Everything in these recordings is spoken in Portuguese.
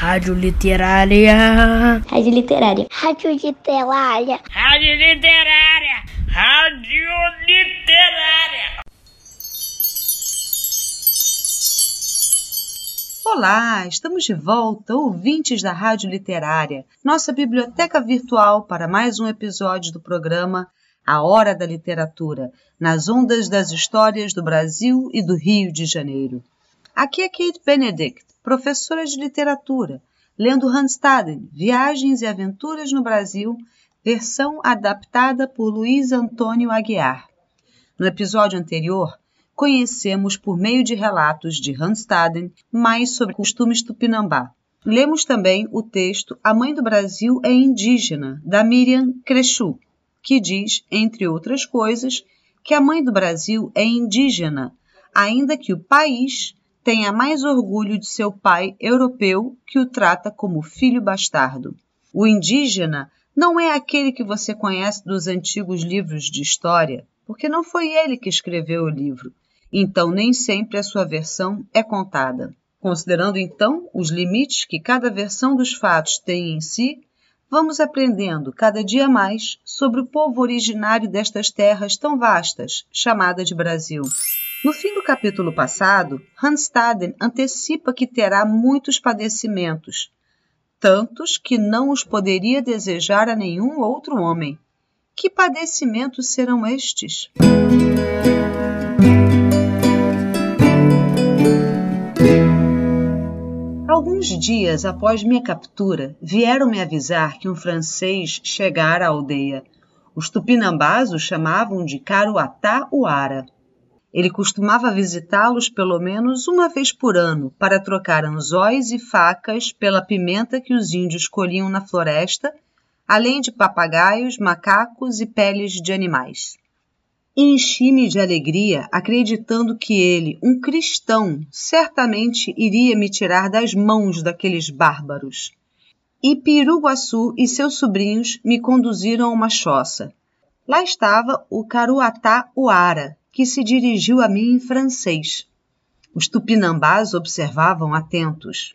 Rádio Literária. Rádio Literária. Rádio Literária. Rádio Literária. Rádio Literária. Olá, estamos de volta, ouvintes da Rádio Literária, nossa biblioteca virtual para mais um episódio do programa A Hora da Literatura, nas ondas das histórias do Brasil e do Rio de Janeiro. Aqui é Kate Benedict, professora de literatura, lendo Hans Staden, Viagens e Aventuras no Brasil, versão adaptada por Luiz Antônio Aguiar. No episódio anterior, conhecemos por meio de relatos de Hans Staden mais sobre costumes tupinambá. Lemos também o texto A Mãe do Brasil é Indígena, da Miriam Crechu, que diz, entre outras coisas, que a mãe do Brasil é indígena, ainda que o país tenha mais orgulho de seu pai europeu que o trata como filho bastardo. O indígena não é aquele que você conhece dos antigos livros de história, porque não foi ele que escreveu o livro, então nem sempre a sua versão é contada. Considerando então os limites que cada versão dos fatos tem em si, vamos aprendendo cada dia mais sobre o povo originário destas terras tão vastas, chamada de Brasil. No fim do capítulo passado, Hans Staden antecipa que terá muitos padecimentos, tantos que não os poderia desejar a nenhum outro homem. Que padecimentos serão estes? Alguns dias após minha captura, vieram me avisar que um francês chegara à aldeia. Os tupinambás o chamavam de Caruatá-Uara. Ele costumava visitá-los pelo menos uma vez por ano para trocar anzóis e facas pela pimenta que os índios colhiam na floresta, além de papagaios, macacos e peles de animais. Enchi-me de alegria, acreditando que ele, um cristão, certamente iria me tirar das mãos daqueles bárbaros. E Piruguaçu e seus sobrinhos me conduziram a uma choça. Lá estava o Caruatá Uara, que se dirigiu a mim em francês. Os tupinambás observavam atentos.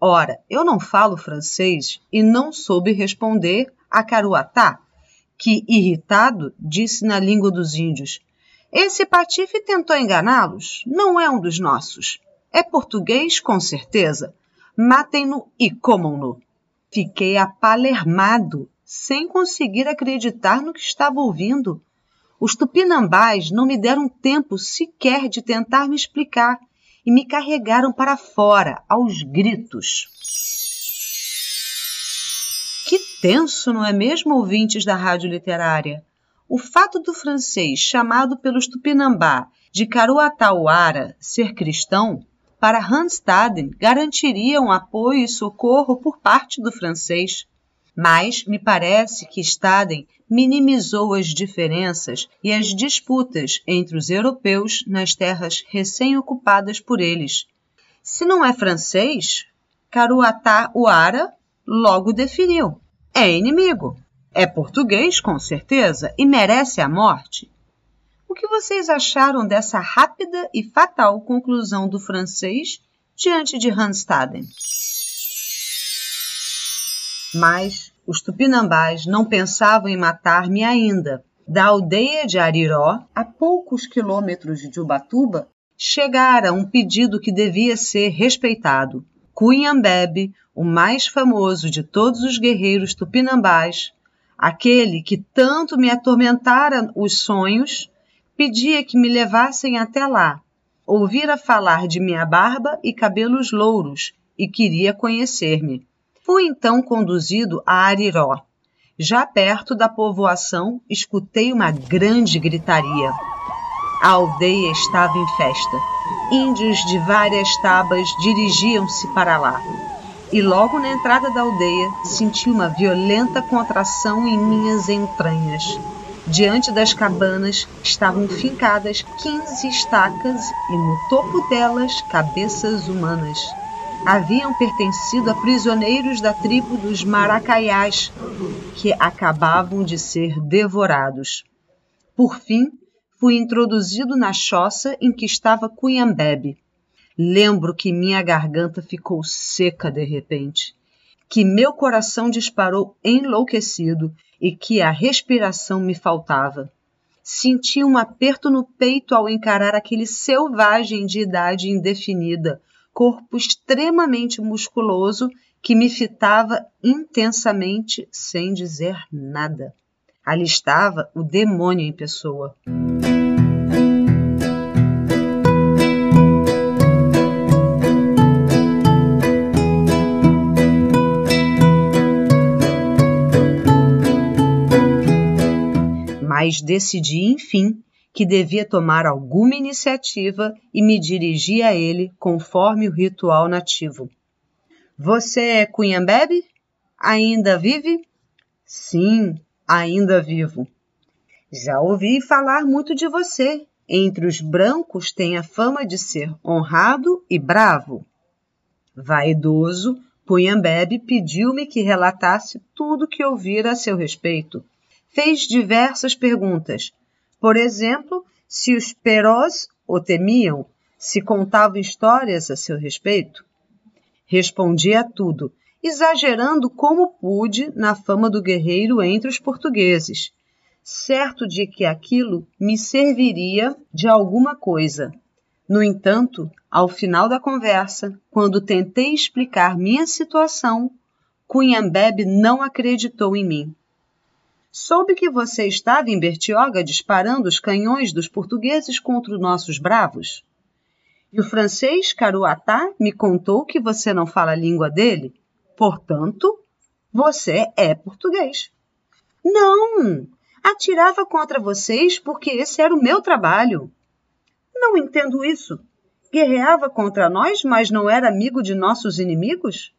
Ora, eu não falo francês e não soube responder a Caruatá, que, irritado, disse na língua dos índios: Esse patife tentou enganá-los. Não é um dos nossos. É português, com certeza. Matem-no e comam-no. Fiquei apalermado, sem conseguir acreditar no que estava ouvindo. Os tupinambás não me deram tempo sequer de tentar me explicar e me carregaram para fora, aos gritos. Que tenso, não é mesmo, ouvintes da rádio literária? O fato do francês, chamado pelos tupinambá de Caruatauara, ser cristão, para Hans Staden garantiria um apoio e socorro por parte do francês. Mas me parece que Staden minimizou as diferenças e as disputas entre os europeus nas terras recém-ocupadas por eles. Se não é francês, Caruatá-Uara logo definiu. É inimigo. É português, com certeza, e merece a morte. O que vocês acharam dessa rápida e fatal conclusão do francês diante de Hanstaden? Mas os tupinambás não pensavam em matar-me ainda. Da aldeia de Ariró, a poucos quilômetros de Ubatuba, chegara um pedido que devia ser respeitado. Cunhambebe, o mais famoso de todos os guerreiros tupinambás, aquele que tanto me atormentara os sonhos, pedia que me levassem até lá. Ouvira falar de minha barba e cabelos louros e queria conhecer-me. Fui então conduzido a Ariró. Já perto da povoação, escutei uma grande gritaria. A aldeia estava em festa. Índios de várias tabas dirigiam-se para lá. E logo na entrada da aldeia senti uma violenta contração em minhas entranhas. Diante das cabanas estavam fincadas quinze estacas e no topo delas cabeças humanas haviam pertencido a prisioneiros da tribo dos Maracaiás, que acabavam de ser devorados. Por fim, fui introduzido na choça em que estava Cunhambebe. Lembro que minha garganta ficou seca de repente, que meu coração disparou enlouquecido e que a respiração me faltava. Senti um aperto no peito ao encarar aquele selvagem de idade indefinida, corpo extremamente musculoso que me fitava intensamente sem dizer nada. Ali estava o demônio em pessoa. mas decidi, enfim, que devia tomar alguma iniciativa e me dirigi a ele conforme o ritual nativo. Você é Cunhambebe? Ainda vive? Sim, ainda vivo. Já ouvi falar muito de você. Entre os brancos tem a fama de ser honrado e bravo. Vaidoso, Cunhambebe pediu-me que relatasse tudo o que ouvira a seu respeito fez diversas perguntas. Por exemplo, se os Perós o temiam, se contavam histórias a seu respeito. Respondi a tudo, exagerando como pude na fama do guerreiro entre os portugueses, certo de que aquilo me serviria de alguma coisa. No entanto, ao final da conversa, quando tentei explicar minha situação, Cunhambebe não acreditou em mim. Soube que você estava em Bertioga disparando os canhões dos portugueses contra os nossos bravos. E o francês Caruatá me contou que você não fala a língua dele. Portanto, você é português. Não! Atirava contra vocês porque esse era o meu trabalho. Não entendo isso. Guerreava contra nós, mas não era amigo de nossos inimigos?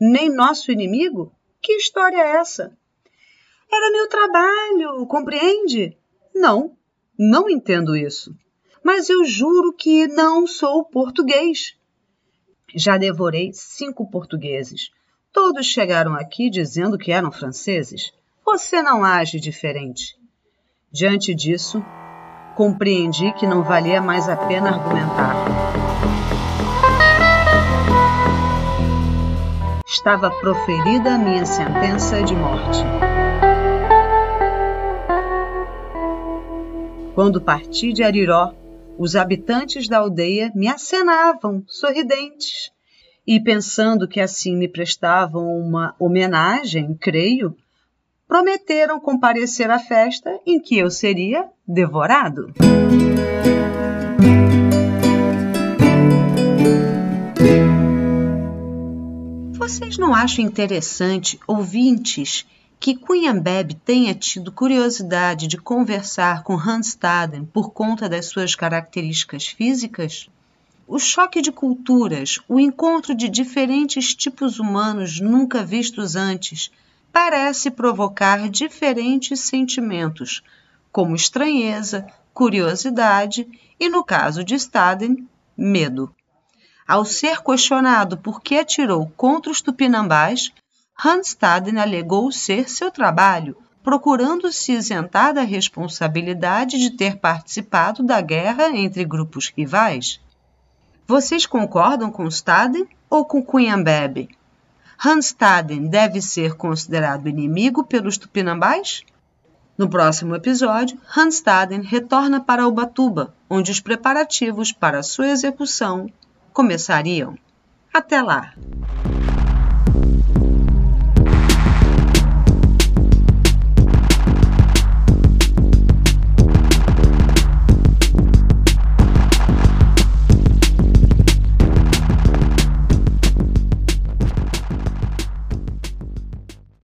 Nem nosso inimigo? Que história é essa? Era meu trabalho, compreende? Não, não entendo isso. Mas eu juro que não sou português. Já devorei cinco portugueses. Todos chegaram aqui dizendo que eram franceses. Você não age diferente. Diante disso, compreendi que não valia mais a pena argumentar. Estava proferida a minha sentença de morte. Quando parti de Ariró, os habitantes da aldeia me acenavam, sorridentes. E pensando que assim me prestavam uma homenagem, creio, prometeram comparecer à festa em que eu seria devorado. Vocês não acham interessante, ouvintes, que Cunhambebe tenha tido curiosidade de conversar com Hans Staden por conta das suas características físicas? O choque de culturas, o encontro de diferentes tipos humanos nunca vistos antes, parece provocar diferentes sentimentos, como estranheza, curiosidade e, no caso de Staden, medo. Ao ser questionado por que atirou contra os tupinambás, Hanstaden alegou ser seu trabalho, procurando se isentar da responsabilidade de ter participado da guerra entre grupos rivais. Vocês concordam com Staden ou com Cunhambebe? Hanstaden deve ser considerado inimigo pelos tupinambás? No próximo episódio, Hanstaden retorna para Ubatuba, onde os preparativos para sua execução começariam. Até lá!